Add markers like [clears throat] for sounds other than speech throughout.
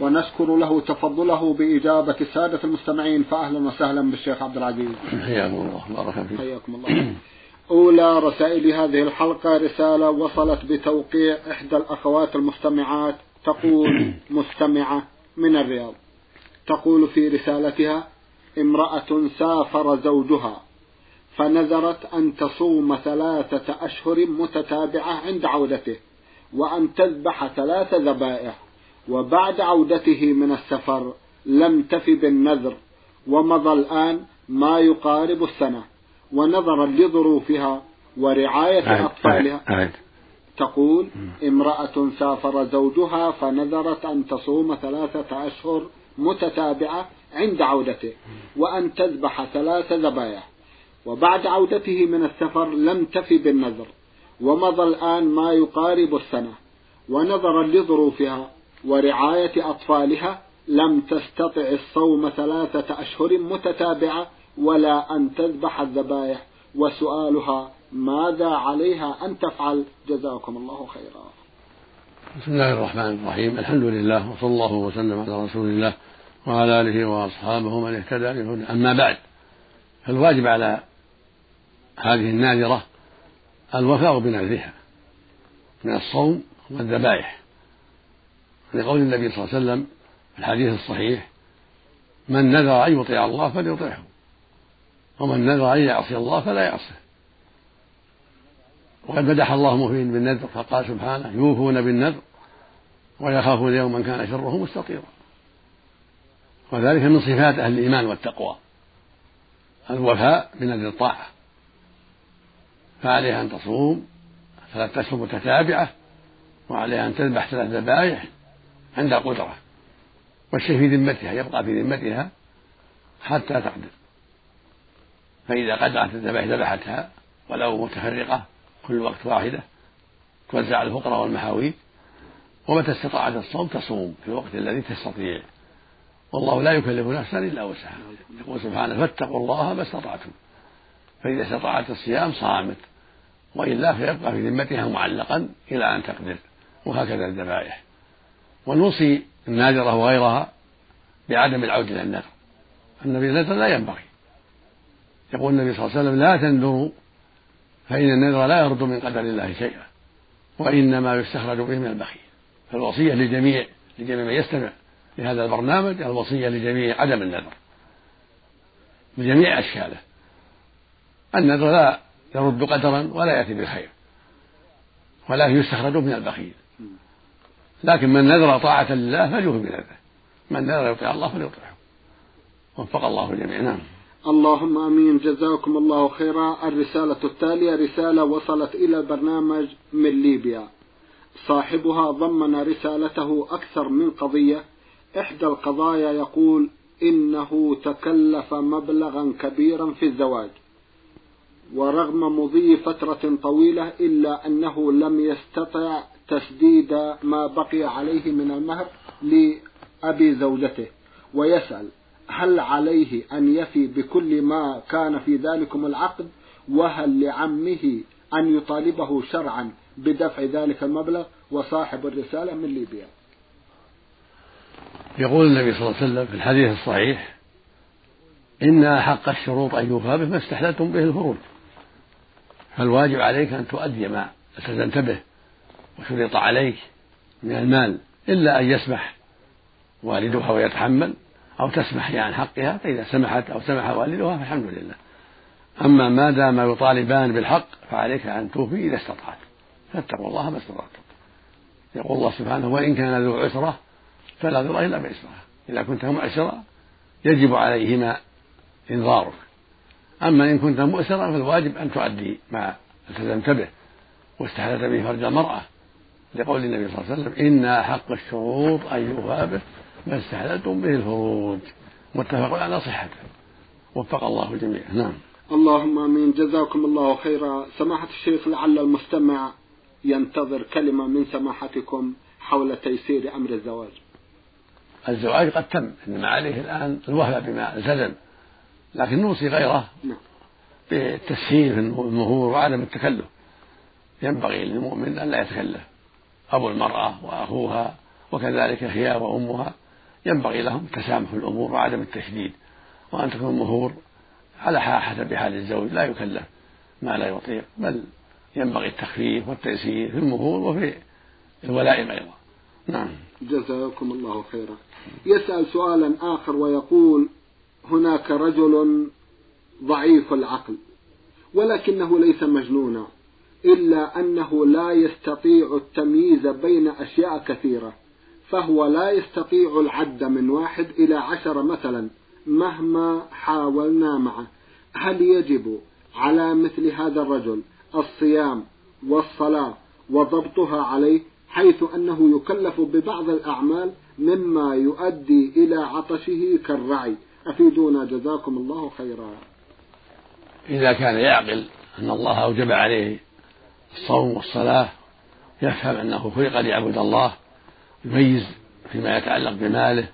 ونشكر له تفضله بإجابة السادة المستمعين فأهلا وسهلا بالشيخ عبد العزيز. حياكم الله. بارك فيك. حياكم الله. أولى رسائل هذه الحلقة رسالة وصلت بتوقيع إحدى الأخوات المستمعات تقول [coughs] مستمعة من الرياض. تقول في رسالتها امرأة سافر زوجها فنذرت أن تصوم ثلاثة أشهر متتابعة عند عودته وأن تذبح ثلاث ذبائح. وبعد عودته من السفر لم تف بالنذر ومضى الآن ما يقارب السنة ونظرا لظروفها ورعاية أطفالها. تقول امرأة سافر زوجها فنذرت أن تصوم ثلاثة أشهر متتابعة عند عودته وأن تذبح ثلاث ذبايح. وبعد عودته من السفر لم تف بالنذر ومضى الآن ما يقارب السنة ونظرا لظروفها ورعاية أطفالها لم تستطع الصوم ثلاثة أشهر متتابعة ولا أن تذبح الذبائح وسؤالها ماذا عليها أن تفعل؟ جزاكم الله خيرا. بسم الله الرحمن الرحيم. الحمد لله وصلى الله وسلم على رسول الله وعلى آله وأصحابه من اهتدى بهدى. أما بعد فالواجب على هذه الناذرة الوفاء بنذرها من الصوم والذبائح لقول النبي صلى الله عليه وسلم في الحديث الصحيح من نذر أن يطيع الله فليطيعه ومن نذر أن يعصي الله فلا يعصه وقد مدح الله المؤمنين بالنذر فقال سبحانه يوفون بالنذر ويخافون يوما كان شره مستطيرا. وذلك من صفات أهل الإيمان والتقوى. الوفاء بنذر الطاعة. فعليها أن تصوم ثلاثة أشهر متتابعة وعليها أن تذبح ثلاث ذبائح عند قدرة. والشيء في ذمتها يبقى في ذمتها حتى تقدر فإذا قدرت الذبائح ذبحتها ولو متفرقة كل وقت واحدة توزع على الفقراء والمحاويج ومتى استطاعت الصوم تصوم في الوقت الذي تستطيع. والله لا يكلف نفسا إلا وسعها. يقول سبحانه فاتقوا الله ما استطعتم. فإذا استطاعت الصيام صامت. وإلا فيبقى في ذمتها معلقا إلى أن تقدر. وهكذا الذبائح. ونوصي النادرة وغيرها بعدم العودة إلى النذر. النبي النذر لا ينبغي. يقول النبي صلى الله عليه وسلم لا تنذروا فإن النذر لا يرد من قدر الله شيئا وإنما يستخرج به من البخيل. فالوصية لجميع لجميع من يستمع لهذا البرنامج الوصية لجميع عدم النذر. بجميع أشكاله. النذر لا يرد قدرا ولا يأتي بالخير ولكن يستخرج من البخيل. لكن من نذر طاعة لله فليوفي بنذره من نذر يطيع الله فليطيعه. وفق الله الجميع. نعم. اللهم آمين. جزاكم الله خيرا. الرسالة التالية رسالة وصلت إلى البرنامج من ليبيا. صاحبها ضمن رسالته أكثر من قضية. إحدى القضايا يقول إنه تكلف مبلغا كبيرا في الزواج. ورغم مضي فترة طويلة إلا أنه لم يستطع تسديد ما بقي عليه من المهر لأبي زوجته. ويسأل هل عليه أن يفي بكل ما كان في ذلكم العقد؟ وهل لعمه أن يطالبه شرعا بدفع ذلك المبلغ؟ وصاحب الرسالة من ليبيا. يقول النبي صلى الله عليه وسلم في الحديث الصحيح إن أحق الشروط أن يوفى به ما استحللتم به الفروج. فالواجب عليك أن تؤدي ما التزمت به. وشرط عليك من المال إلا أن يسمح والدها ويتحمل أو تسمح عن حقها فإذا سمحت أو سمح والدها فالحمد لله. أما ما دام يطالبان بالحق فعليك أن توفي إذا استطعت. فاتقوا الله ما استطعتم. يقول الله سبحانه وإن كان ذو عسرة فلا ذر إلا بعسرة. إذا كنت معسرا يجب عليهما إنظارك أما إن كنت مؤسرا فالواجب أن تؤدي ما التزمت به واستحلت به فرج المرأة لقول النبي صلى الله عليه وسلم إن أحق الشروط أن يوفى به ما استحللتم به الفروج متفق على صحته. وفق الله الجميع نعم. اللهم آمين. جزاكم الله خيرا. سماحة الشيخ لعل المستمع ينتظر كلمة من سماحتكم حول تيسير أمر الزواج. الزواج قد تم إنما عليه الآن الوفاء بما التزم لكن نوصي غيره نعم. بالتسهيل في المهور وعدم التكلف. ينبغي للمؤمن أن لا يتكلف. ابو المرأة وأخوها وكذلك هي وأمها ينبغي لهم التسامح في الأمور وعدم التشديد وأن تكون المهور على حسب حال الزوج لا يكلف ما لا يطيق بل ينبغي التخفيف والتيسير في المهور وفي الولائم أيضا. نعم. جزاكم الله خيرا. يسأل سؤالا آخر ويقول هناك رجل ضعيف العقل ولكنه ليس مجنونا. إلا أنه لا يستطيع التمييز بين أشياء كثيرة فهو لا يستطيع العد من واحد إلى عشرة مثلا مهما حاولنا معه. هل يجب على مثل هذا الرجل الصيام والصلاة وضبطها عليه حيث أنه يكلف ببعض الأعمال مما يؤدي إلى عطشه كالرعي؟ أفيدونا جزاكم الله خيرا. إذا كان يعقل أن الله أوجب عليه الصوم والصلاة يفهم أنه خلق ليعبد الله يميز فيما يتعلق بماله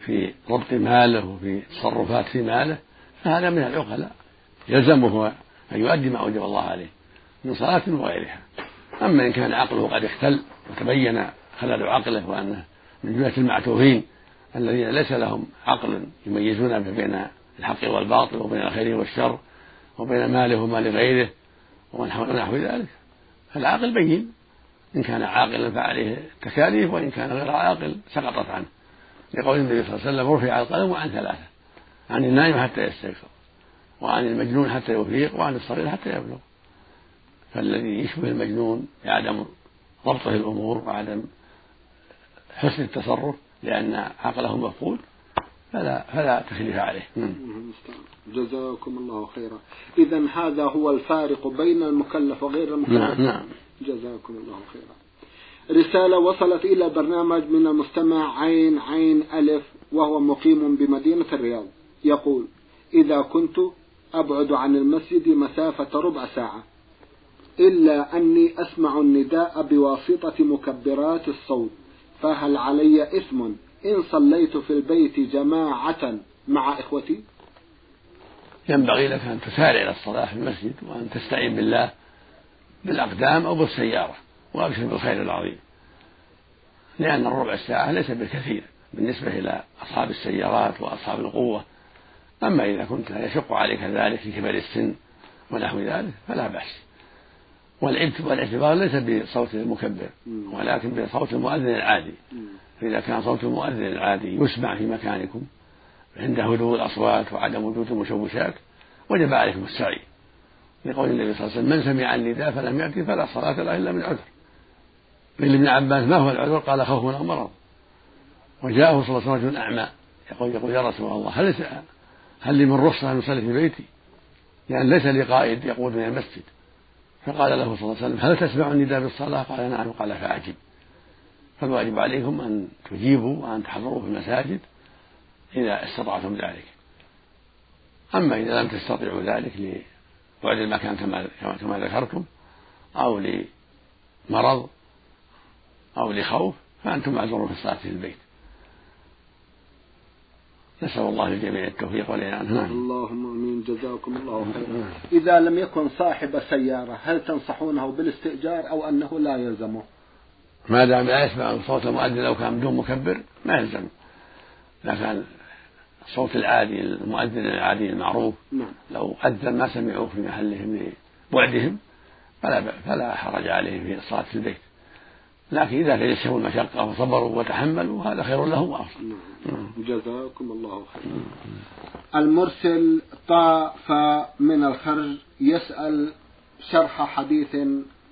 في ضبط ماله وفي تصرفات في ماله فهذا من العقلاء. يلزمه أن يؤدي ما أوجب الله عليه من صلاة وغيرها. أما إن كان عقله قد اختل وتبين خلل عقله وأنه من جملة المعتوهين الذين ليس لهم عقل يميزون بين الحق والباطل وبين الخير والشر وبين ماله ومال غيره ونحو ذلك. فالعاقل بين إن كان عاقلا فعليه التكاليف وإن كان غير عاقل سقطت عنه. لقول النبي صلى الله عليه وسلم رفع القلم عن ثلاثة عن النائم حتى يستيقظ وعن المجنون حتى يفيق وعن الصغير حتى يبلغ. فالذي يشبه المجنون بعدم ضبطه الأمور وعدم حسن التصرف لأن عقله مفقود. فلا فلا تكليف عليه. جزاكم الله خيرا. إذا هذا هو الفارق بين المكلف وغير المكلف. نعم نعم. جزاكم الله خيرا. رسالة وصلت إلى برنامج من المستمع عين عين ألف وهو مقيم بمدينة الرياض. يقول إذا كنت أبعد عن المسجد مسافة ربع ساعة إلا أني أسمع النداء بواسطة مكبرات الصوت فهل علي إثم؟ إن صليت في البيت جماعة مع إخوتي؟ ينبغي لك أن تسارع إلى الصلاة في المسجد وأن تستعين بالله بالأقدام أو بالسيارة وأبشر بالخير العظيم. لأن الربع ساعة ليس بالكثير بالنسبة إلى أصحاب السيارات وأصحاب القوة. أما إذا كنت يشق عليك ذلك لكبر السن ونحو ذلك فلا بأس. والإعتبار ليس بصوت المكبر ولكن بصوت المؤذن العادي. فإذا كان صوت المؤذن العادي يسمع في مكانكم عند هدوء الأصوات وعدم وجود المشوشات وجب عليكم السعي. لقول النبي صلى الله عليه وسلم من سمع النداء فلم يأتي فلا صلاة له إلا من عذر. قيل ابن عباس ما هو العذر؟ قال خوف أو مرض وجاءه صلى الله عليه وسلم رجل أعمى يقول يقول يا رسول الله هل هل لي من رخصة أن أصلي في بيتي؟ لأن ليس لي قائد يقودني المسجد. فقال له صلى الله عليه وسلم هل تسمع النداء بالصلاة؟ قال نعم. قال فأعجب فالواجب عليكم أن تجيبوا وأن تحضروا في المساجد إذا استطعتم ذلك. أما إذا لم تستطيعوا ذلك لبعد المكان كما كما ذكرتم أو لمرض أو لخوف فأنتم معذورون في الصلاة في البيت. نسأل الله للجميع التوفيق والإعانة. نعم. اللهم آمين. جزاكم الله خيرا. إذا لم يكن صاحب سيارة هل تنصحونه بالاستئجار أو أنه لا يلزمه؟ ما دام لا يسمع صوت المؤذن لو كان بدون مكبر ما يلزم. إذا كان الصوت العادي المؤذن العادي المعروف نعم. لو أذن ما سمعوه في محلهم لبعدهم فلا فلا حرج عليهم في الصلاة في البيت. لكن إذا تيسروا المشقة وصبروا وتحملوا هذا خير لهم وأفضل نعم. جزاكم الله خيرا. المرسل طاف من الخرج يسأل شرح حديث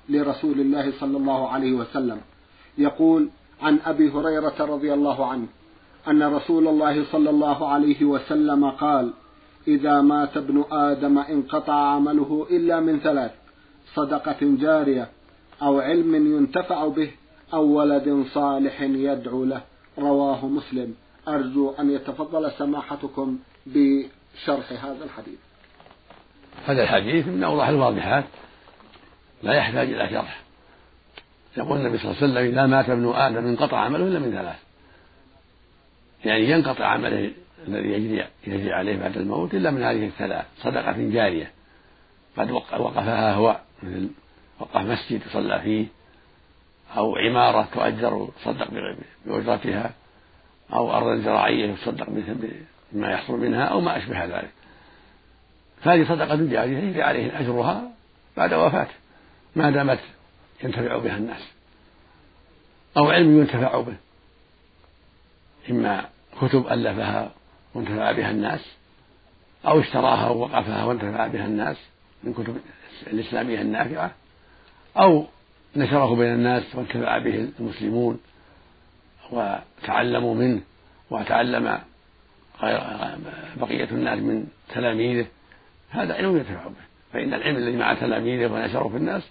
لرسول الله صلى الله عليه وسلم. يقول عن أبي هريرة رضي الله عنه أن رسول الله صلى الله عليه وسلم قال إذا مات ابن آدم انقطع عمله إلا من ثلاث صدقة جارية أو علم ينتفع به أو ولد صالح يدعو له. رواه مسلم. أرجو أن يتفضل سماحتكم بشرح هذا الحديث. هذا الحديث من أوضح الواضحات لا يحتاج إلى شرح. يقول النبي صلى الله عليه وسلم إذا مات ابن آدم انقطع عمله إلا من ثلاث. يعني ينقطع عمله الذي يجري يجري عليه بعد الموت إلا من هذه الثلاث صدقة جارية. قد وقفها هو مثل وقف مسجد يصلى فيه أو عمارة تؤجر تصدق بأجرتها أو أرض زراعية يصدق بما يحصل منها أو ما أشبه ذلك. فهذه صدقة جارية يجري عليه أجرها بعد وفاته. ما دامت ينتفع بها الناس. أو علم ينتفع به. إما كتب ألفها وانتفع بها الناس أو اشتراها ووقفها وانتفع بها الناس من كتب الإسلامية النافعة أو نشره بين الناس وانتفع به المسلمون وتعلموا منه وتعلم بقية الناس من تلاميذه. هذا علم ينتفع به. فإن العلم الذي مع تلاميذه ونشره في الناس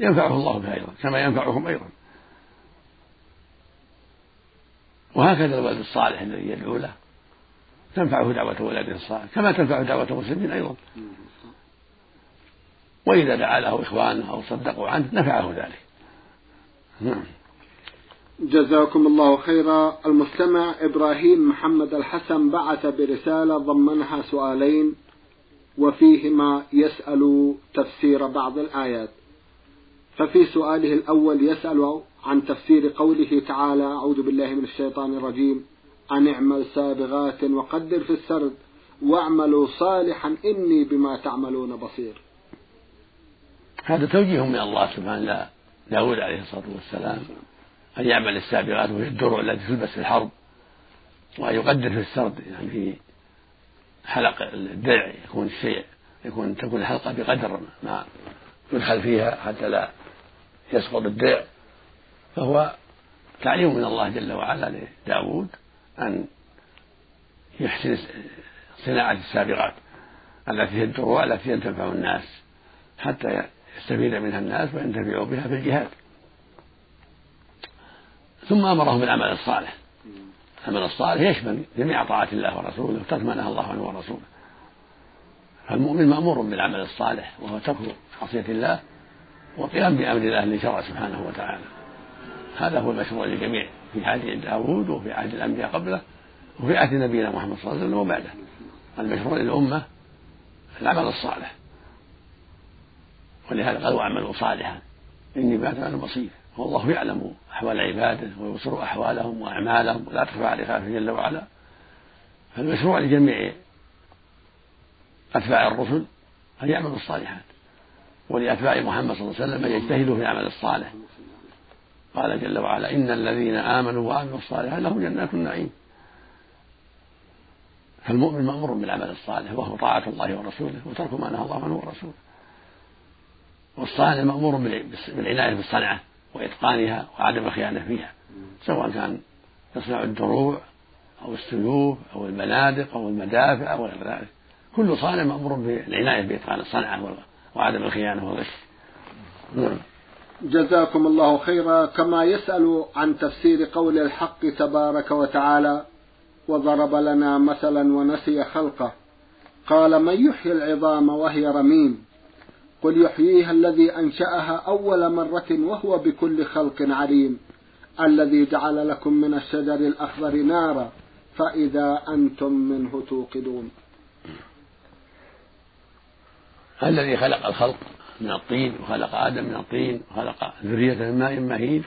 ينفعه الله به أيضا كما ينفعهم أيضا. وهكذا الولد الصالح الذي يدعو له تنفعه دعوة ولده الصالح كما تنفع دعوة المسلمين أيضا. وإذا دعا له إخوانه أو صدقوا عنه نفعه ذلك. نعم. جزاكم الله خيرا. المستمع إبراهيم محمد الحسن بعث برسالة ضمنها سؤالين وفيهما يسأل تفسير بعض الآيات. ففي سؤاله الأول يسأل عن تفسير قوله تعالى أعوذ بالله من الشيطان الرجيم أن اعمل سابغات وقدر في السرد واعملوا صالحا إني بما تعملون بصير. هذا توجيه من الله سبحانه داود عليه الصلاة والسلام أن يعمل السابغات وهي الدروع التي تلبس في الحرب وأن يقدر في السرد يعني في حلق الدرع يكون الشيء يكون تكون الحلقة بقدر ما يدخل فيها حتى لا يسقط الدرع فهو تعليم من الله جل وعلا لداود أن يحسن صناعة السابغات التي هي الدروع التي تنفع الناس حتى يستفيد منها الناس وينتفعوا بها في الجهاد. ثم أمرهم بالعمل الصالح. العمل الصالح يشمل جميع طاعات الله ورسوله وترك ما نهى الله عنه ورسوله. فالمؤمن مأمور بالعمل الصالح وهو ترك معصية الله والقيام بأمر الله الذي شرع سبحانه وتعالى. هذا هو المشروع للجميع في عهد داوود وفي عهد الأنبياء قبله وفي عهد نبينا محمد صلى الله عليه وسلم وبعده. المشروع للأمة العمل الصالح. ولهذا قال واعملوا صالحا. إني بما تعملون بصير. والله يعلم أحوال عباده ويبصر أحوالهم وأعمالهم ولا تخفى عليه خافه جل وعلا. فالمشروع لجميع أتباع الرسل أن يعملوا الصالحات. ولأتباع محمد صلى الله عليه وسلم أن يجتهدوا في العمل الصالح. قال جل وعلا إن الذين آمنوا وعملوا الصالحات لهم جنات النعيم. فالمؤمن مأمور بالعمل الصالح وهو طاعة الله ورسوله وترك ما نهى الله عنه والرسول والصانع مأمور بالعناية بالصنعة وإتقانها وعدم الخيانة فيها. سواء كان يصنع الدروع أو السيوف أو المنادق أو المدافع أو غير ذلك. كل صانع مأمور بالعناية بإتقان الصنعة وعدم الخيانة والغش نعم. جزاكم الله خيرا. كما يسأل عن تفسير قول الحق تبارك وتعالى وضرب لنا مثلا ونسي خلقه. قال من يحيي العظام وهي رميم قل يحييها الذي أنشأها أول مرة وهو بكل خلق عليم الذي جعل لكم من الشجر الأخضر نارا فإذا أنتم منه توقدون. الذي خلق الخلق من الطين وخلق آدم من الطين وخلق ذرية من ماء مهين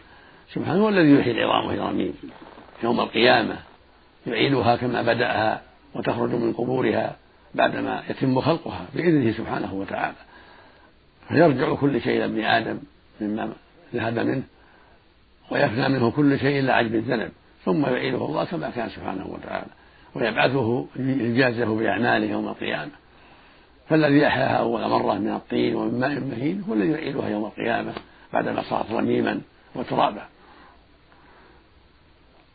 سبحانه هو الذي يحيي العظام وهي رميم. يوم القيامة يعيدها كما بدأها وتخرج من قبورها بعدما يتم خلقها بإذنه سبحانه وتعالى. فيرجع كل شيء إلى ابن آدم مما ذهب منه ويفنى منه كل شيء إلا عجب الذنب ثم يعيده الله كما كان سبحانه وتعالى. ويبعثه ليجازه بأعماله يوم القيامة. فالذي أحياها أول مرة من الطين ومن ماء مهين هو الذي يعيدها يوم القيامة بعدما صارت رميما وترابا.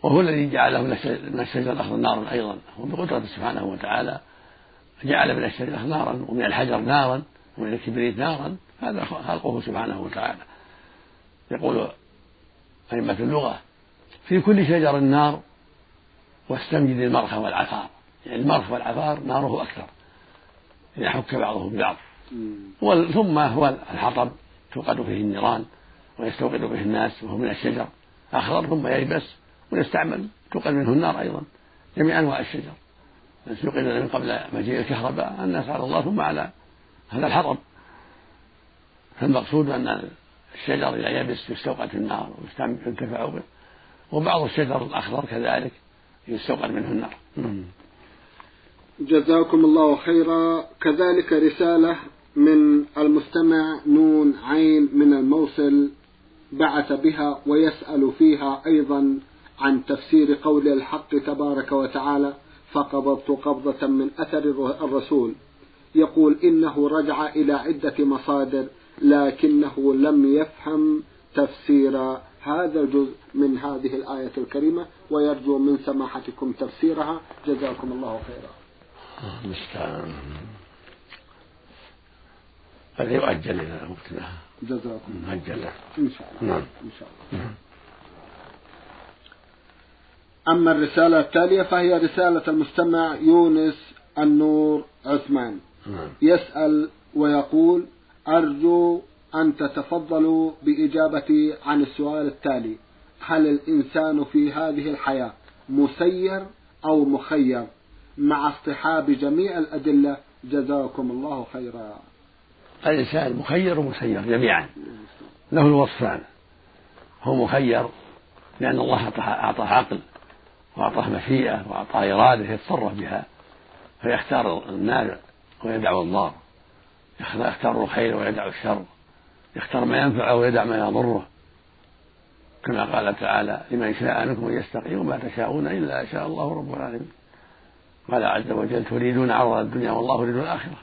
وهو الذي جعله من الشجر الأخضر نارا أيضا. وبقدرته سبحانه وتعالى. جعل من الشجر نارا ومن الحجر نارا ومن الكبريت نارا. هذا خلقه سبحانه وتعالى. يقول أئمة اللغة في كل شجر نار واستمجد المرخى والعفار يعني المرخ والعفار ناره أكثر. إذا حك بعضه ببعض ثم هو الحطب توقد فيه النيران ويستوقد به الناس وهو من الشجر. أخضر ثم ييبس ويستعمل. توقد منه النار أيضا. جميع أنواع الشجر. يوقدون من قبل مجيء الكهرباء الناس على الله ثم على هذا الحطب. فالمقصود أن الشجر إذا يبس يستوقد في النار وينتفع به. وبعض الشجر الأخضر كذلك يستوقد منه النار. جزاكم الله خيرا. كذلك رسالة من المستمع نون عين من الموصل بعث بها ويسأل فيها أيضا عن تفسير قول الحق تبارك وتعالى فقبضت قبضة من أثر الرسول يقول إنه رجع إلى عدة مصادر لكنه لم يفهم تفسير هذا الجزء من هذه الآية الكريمة ويرجو من سماحتكم تفسيرها. جزاكم الله خيرا المستعان هذا يؤجل إلى وقتنا جزاكم مؤجل إن شاء الله. نعم. إن شاء الله. أما الرسالة التالية فهي رسالة المستمع يونس النور عثمان. نعم. يسأل ويقول أرجو أن تتفضلوا بإجابتي عن السؤال التالي. هل الإنسان في هذه الحياة مسير أو مخير؟ مع اصطحاب جميع الأدلة. جزاكم الله خيرا. الإنسان مخير ومسير جميعا. له الوصفان. هو مخير لأن الله أعطاه عقل وأعطاه مشيئة وأعطاه إرادة يتصرف بها. فيختار النافع ويدع الضار. يختار الخير ويدع الشر. يختار ما ينفعه ويدع ما يضره. كما قال تعالى لمن شاء منكم ان يستقيم وما تشاءون إلا شاء الله رب العالمين. قال عز وجل تريدون عرض الدنيا والله يريد الآخرة.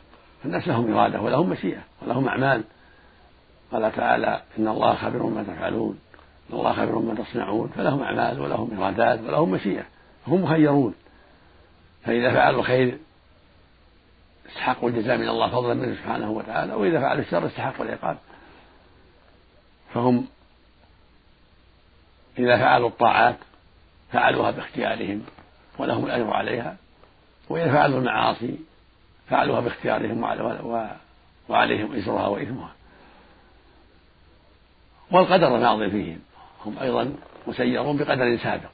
فالناس لهم إرادة ولهم مشيئة ولهم أعمال. قال تعالى إن الله خبير ما تفعلون إن الله خبير ما تصنعون فلهم أعمال ولهم إرادات ولهم مشيئة هم مخيرون. فإذا فعلوا الخير استحقوا الجزاء من الله فضلا منه سبحانه وتعالى وإذا فعلوا الشر استحقوا العقاب. فهم إذا فعلوا الطاعات فعلوها باختيارهم ولهم الأجر عليها. وإذا فعلوا المعاصي فعلوها باختيارهم وعليهم إجرها وإثمها. والقدر ماضي فيهم. هم أيضا مسيرون بقدر سابق.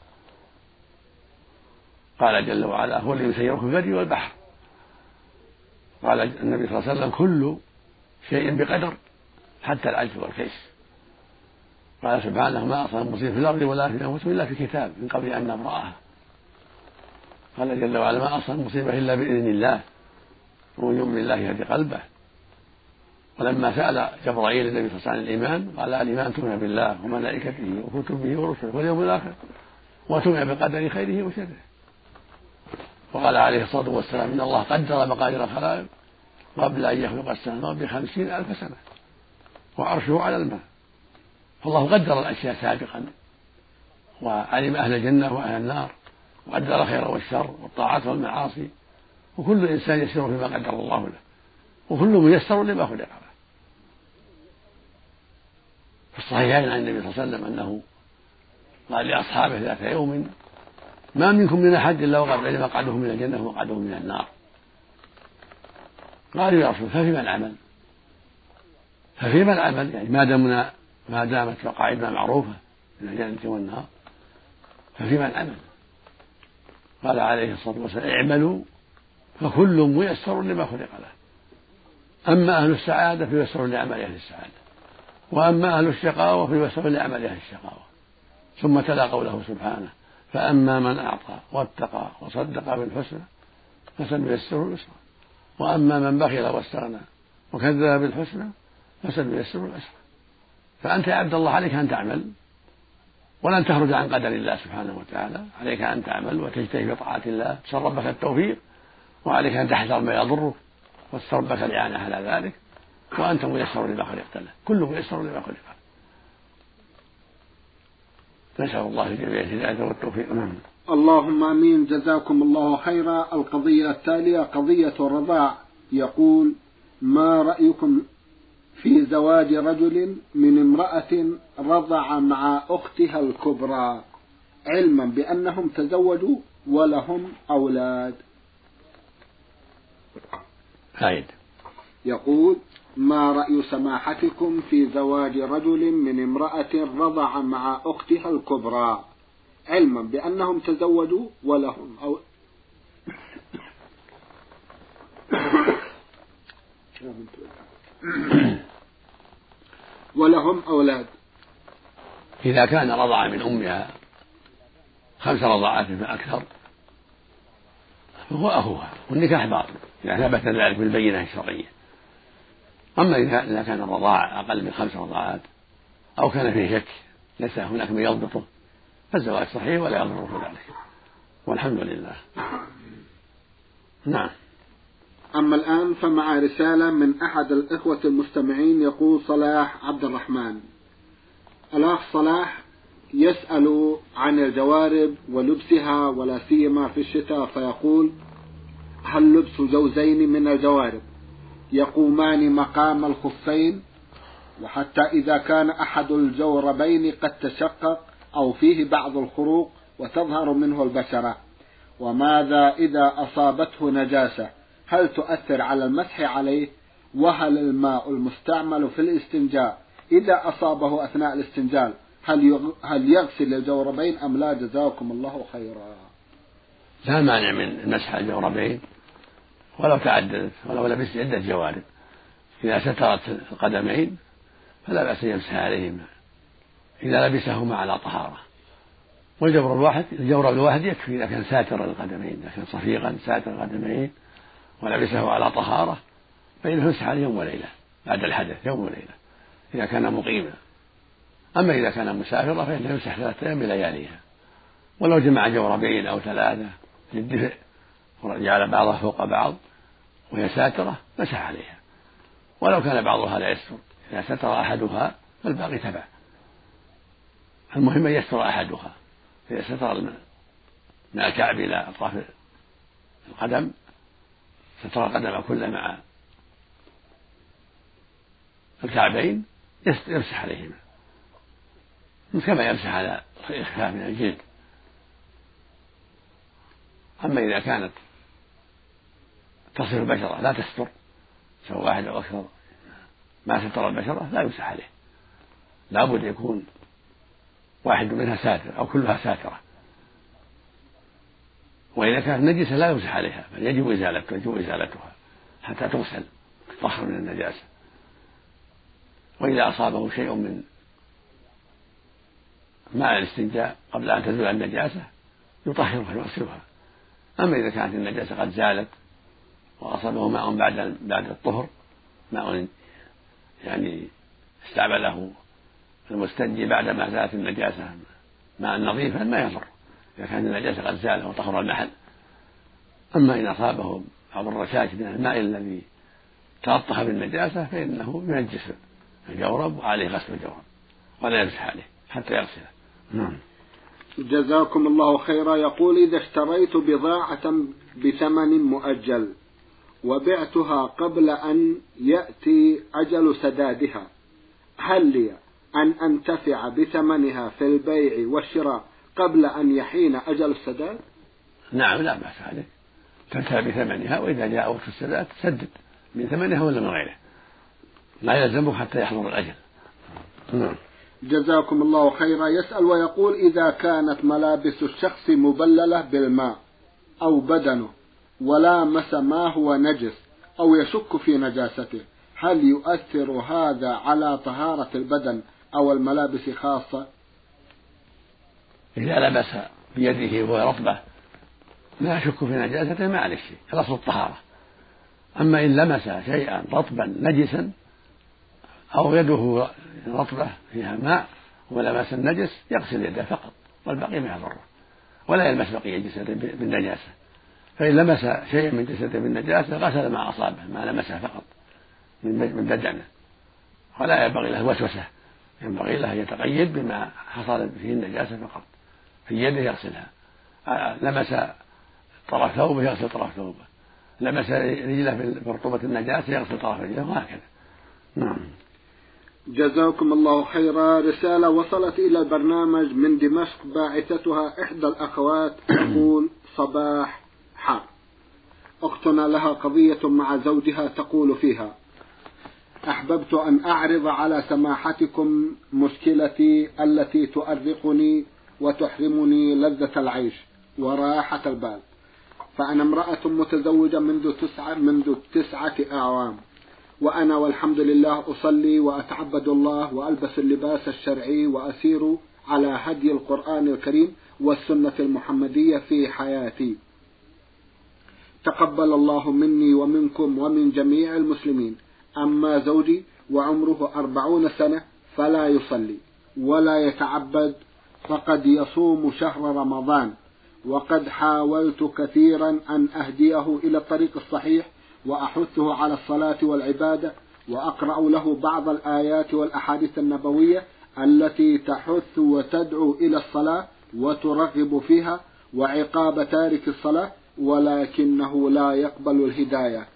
قال جل وعلا هو الذي يسيركم في البر والبحر. قال النبي صلى الله عليه وسلم كل شيء بقدر حتى العجز والكيس. قال سبحانه ما أصاب مصيبة في الأرض ولا في أنفسهم إلا في كتاب من قبل أن نبرأها. قال جل وعلا ما أصاب مصيبة إلا بإذن الله. ومن يؤمن الله يهدي قلبه. ولما سأل جبرائيل النبي صلى الله عليه وسلم الإيمان قال الإيمان تؤمن بالله وملائكته وكتبه ورسله واليوم الآخر وتؤمن بقدر خيره وشره. وقال عليه الصلاة والسلام إن الله قدر مقادير الخلائق قبل أن يخلق السماوات بخمسين ألف سنة وعرشه على الماء. فالله قدر الأشياء سابقا وعلم أهل الجنة وأهل النار. وقدر الخير والشر والطاعات والمعاصي وكل إنسان يسير فيما قدر الله له وكل ميسر لما خلق له. في الصحيحين عن النبي صلى الله عليه وسلم أنه قال لأصحابه ذات يوم ما منكم من أحد إلا وقد علم مقعده من الجنة ومقعده من النار. قالوا يا رسول ففيما العمل ففيما العمل يعني ما دمنا ما دامت مقاعدنا معروفة من الجنة والنار ففيما العمل قال عليه الصلاة والسلام اعملوا فكل ميسر لما خلق له. أما أهل السعادة فييسرون لعمل أهل السعادة. وأما أهل الشقاوة فييسرون لعمل أهل الشقاوة. ثم تلا قوله سبحانه فأما من أعطى واتقى وصدق بالحسنى فسنيسره اليسرى وأما من بخل واستغنى وكذب بالحسنى فسنيسره الأسرى. فأنت يا عبد الله عليك أن تعمل. ولن تخرج عن قدر الله سبحانه وتعالى. عليك أن تعمل وتجتهد في طاعة الله. تسأل ربك التوفيق وعليك أن تحذر ما يضرك وتسأل ربك الإعانة على ذلك. وأنت ميسر لما خلقت له. كل ميسر لما خلق له نسأل الله الجميع الهداية والتوفيق. نعم. اللهم آمين. جزاكم الله خيرا. القضية التالية قضية الرضاع. يقول ما رأيكم في زواج رجل من امرأة رضع مع أختها الكبرى علما بأنهم تزوجوا ولهم أولاد. عيد يقول ما رأي سماحتكم في زواج رجل من امرأة رضع مع أختها الكبرى علما بأنهم تزوجوا ولهم أو [coughs] [clears throat] ولهم أولاد. إذا كان رضع من أمها خمس رضعات فأكثر فهو أخوها والنكاح باطل إذا ثبت ذلك بالبينة الشرعية. أما إذا كان الرضاع أقل من خمس رضعات أو كان فيه شك ليس هناك من يضبطه فالزواج صحيح ولا يضره ذلك. والحمد لله. [clears throat] نعم. أما الآن فمع رسالة من أحد الإخوة المستمعين يقول صلاح عبد الرحمن. الأخ صلاح يسأل عن الجوارب ولبسها ولا سيما في الشتاء فيقول هل لبس جوزين من الجوارب يقومان مقام الخفين؟ وحتى إذا كان أحد الجوربين قد تشقق أو فيه بعض الخروق وتظهر منه البشرة. وماذا إذا أصابته نجاسة؟ هل تؤثر على المسح عليه؟ وهل الماء المستعمل في الاستنجاء إذا أصابه أثناء الاستنجاء هل هل يغسل الجوربين أم لا؟ جزاكم الله خيرا. لا مانع من المسح الجوربين ولو تعددت ولو لبست عدة جوارب إذا سترت القدمين فلا بأس أن يمسح عليهما. إذا لبسهما على طهارة. والجور الواحد الجورب الواحد يكفي إذا كان ساتر القدمين إذا كان صفيقا ساتر القدمين. ولبسه على طهارة فإنه يمسح عليه يوم وليلة بعد الحدث يوم وليلة إذا كان مقيما. أما إذا كان مسافرا فإنه يمسح ثلاثة أيام بلياليها. ولو جمع جوربين أو ثلاثة للدفء وجعل بعضها فوق بعض وهي ساترة مسح عليها. ولو كان بعضها لا يستر إذا ستر أحدها فالباقي تبع. المهم أن يستر أحدها. إذا ستر من الكعب إلى أطراف القدم ستر القدم كله مع الكعبين يمسح عليهما. كما يمسح على الخفاف من الجلد. أما إذا كانت تصف البشرة لا تستر سواء واحد أو أكثر ما ستر البشرة لا يمسح عليه. لابد يكون واحد منها ساتر أو كلها ساترة. وإذا كانت نجسة لا يمسح عليها بل يجب إزالتها يجب إزالتها حتى تغسل تطهر من النجاسة. وإذا أصابه شيء من ماء الاستنجاء قبل أن تزول النجاسة يطهرها ويغسلها أما إذا كانت النجاسة قد زالت وأصابه ماء بعد بعد الطهر ماء يعني استعمله المستنجي بعد ما زالت النجاسة ماء نظيفا ما يضر. إذا كانت النجاسة قد زالت وطهر المحل. أما إن أصابه بعض الرشاش من الماء الذي تلطخ بالنجاسة فإنه ينجس الجورب وعليه غسل الجورب ولا يمسح عليه حتى يغسله. نعم. جزاكم الله خيرا. يقول إذا اشتريت بضاعة بثمن مؤجل وبعتها قبل أن يأتي أجل سدادها هل لي أن أنتفع بثمنها في البيع والشراء قبل أن يحين أجل السداد؟ نعم لا بأس عليك. تنتفع بثمنها وإذا جاء وقت السداد تسدد من ثمنها ولا من غيره. لا يلزمك حتى يحضر الأجل. نعم. جزاكم الله خيرا. يسأل ويقول إذا كانت ملابس الشخص مبللة بالماء أو بدنه ولامس ما هو نجس أو يشك في نجاسته هل يؤثر هذا على طهارة البدن أو الملابس خاصة؟ إذا لبس بيده وهو رطبة لا يشك في نجاسته ما عليه شيء الأصل الطهارة. أما إن لمس شيئا رطبا نجسا أو يده رطبة فيها ماء ولمس النجس يغسل يده فقط والباقي ما يضره. ولا يلمس بقية جسده بالنجاسة. فإن لمس شيئا من جسده بالنجاسة غسل ما أصابه ما لمسه فقط من بدنه ولا ينبغي له وسوسة ينبغي له أن يتقيد بما حصل فيه النجاسة فقط. في يده يغسلها. لمس طرف ثوبه يغسل طرف ثوبه. لمس رجله برطوبة النجاسة يغسل طرف رجله وهكذا. نعم. جزاكم الله خيرا. رسالة وصلت إلى البرنامج من دمشق. باعثتها إحدى الأخوات تقول صباح حار. أختنا لها قضية مع زوجها تقول فيها أحببت أن أعرض على سماحتكم مشكلتي التي تؤرقني وتحرمني لذة العيش وراحة البال. فأنا امرأة متزوجة منذ تسعة منذ تسعة أعوام. وأنا والحمد لله أصلي وأتعبد الله وألبس اللباس الشرعي وأسير على هدي القرآن الكريم والسنة المحمدية في حياتي. تقبل الله مني ومنكم ومن جميع المسلمين. أما زوجي وعمره أربعون سنة فلا يصلي ولا يتعبد فقد يصوم شهر رمضان. وقد حاولت كثيرا أن أهديه إلى الطريق الصحيح وأحثه على الصلاة والعبادة وأقرأ له بعض الآيات والأحاديث النبوية التي تحث وتدعو إلى الصلاة وترغب فيها وعقاب تارك الصلاة ولكنه لا يقبل الهداية.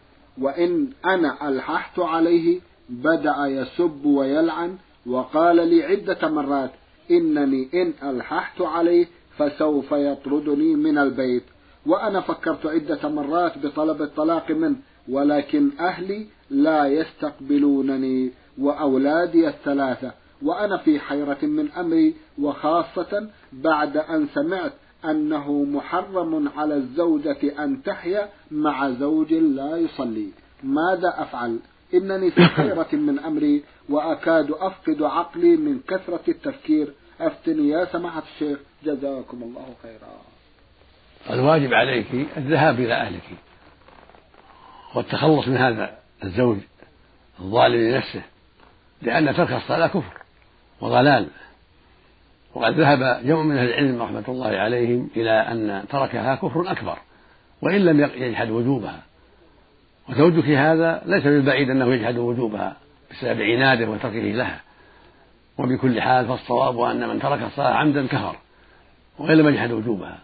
وإن أنا ألححت عليه بدأ يسب ويلعن وقال لي عدة مرات إنني إن ألححت عليه فسوف يطردني من البيت. وأنا فكرت عدة مرات بطلب الطلاق منه ولكن أهلي لا يستقبلونني وأولادي الثلاثة. وأنا في حيرة من أمري وخاصة بعد أن سمعت أنه محرم على الزوجة أن تحيا مع زوج لا يصلي. ماذا أفعل؟ إنني في حيرة من أمري وأكاد أفقد عقلي من كثرة التفكير. أفتني يا سماحة الشيخ. جزاكم الله خيرا. الواجب عليك الذهاب إلى أهلك. والتخلص من هذا الزوج الظالم لنفسه لأن ترك الصلاة كفر وضلال. وقد ذهب جمع من أهل العلم رحمة الله عليهم إلى أن تركها كفر أكبر وإن لم يجحد وجوبها. وزوجك هذا ليس بالبعيد أنه يجحد وجوبها بسبب عناده وتركه لها. وبكل حال فالصواب أن من ترك الصلاة عمدا كفر وإن لم يجحد وجوبها.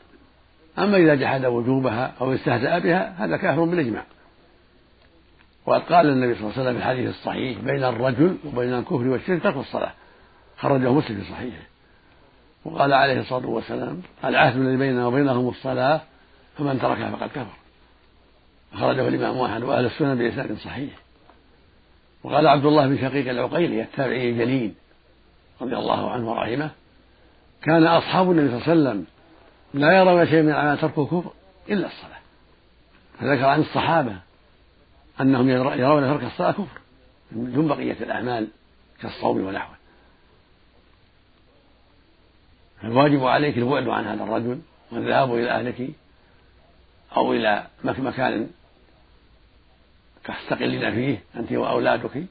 أما إذا جحد وجوبها أو استهزأ بها هذا كافر بالإجماع. وقد قال النبي صلى الله عليه وسلم في الحديث الصحيح بين الرجل وبين الكفر والشرك ترك الصلاة. خرجه مسلم في صحيحه. وقال عليه الصلاة والسلام العهد الذي بيننا وبينهم الصلاة فمن تركها فقد كفر. أخرجه الإمام أحمد وأهل السنة بإسناد صحيح. وقال عبد الله بن شقيق العقيلي التابعي الجليل رضي الله عنه ورحمه كان أصحاب النبي صلى الله عليه وسلم لا يرون شيء من أعمال ترك الكفر إلا الصلاة. فذكر عن الصحابة أنهم يرون ترك الصلاة كفر دون بقية الأعمال كالصوم ونحوه. فالواجب عليك البعد عن هذا الرجل والذهاب إلى أهلك أو إلى مكان تستقلين فيه أنت وأولادك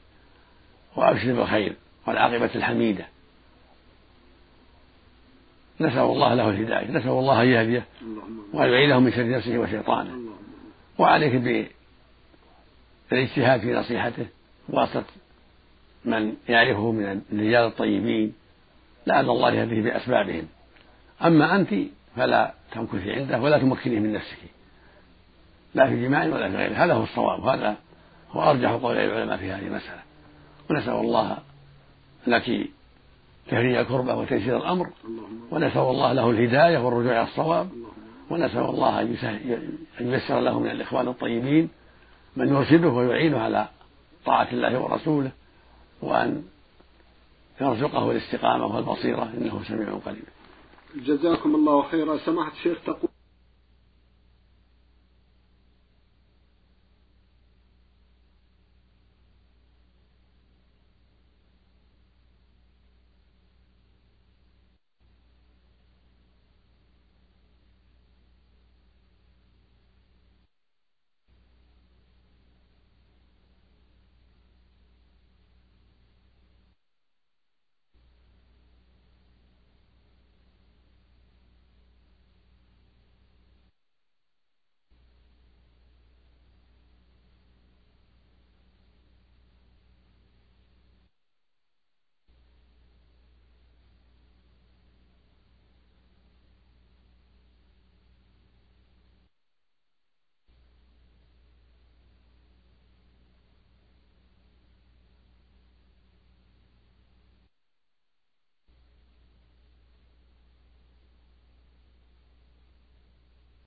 وأبشر بالخير والعاقبة الحميدة. نسأل الله له الهداية نسأل الله أن يهديه وأن يعيده من شر نفسه وشيطانه. وعليك بالاجتهاد في نصيحته. واسطة من يعرفه من الرجال الطيبين. لعل الله يهديه بأسبابهم. أما أنت فلا تمكثي عنده ولا تمكنيه من نفسك. لا في جماع ولا في غيره. هذا هو الصواب. وهذا هو أرجح قول العلماء في هذه المسألة. ونسأل الله لك تفريج الكربة وتيسير الأمر. ونسأل الله له الهداية والرجوع إلى الصواب. ونسأل الله أن ييسر له من الإخوان الطيبين من يرشده ويعينه على طاعة الله ورسوله. وأن يرزقه الاستقامة والبصيرة. إنه سميع قريب. جزاكم الله خيرا. سماحة الشيخ تقول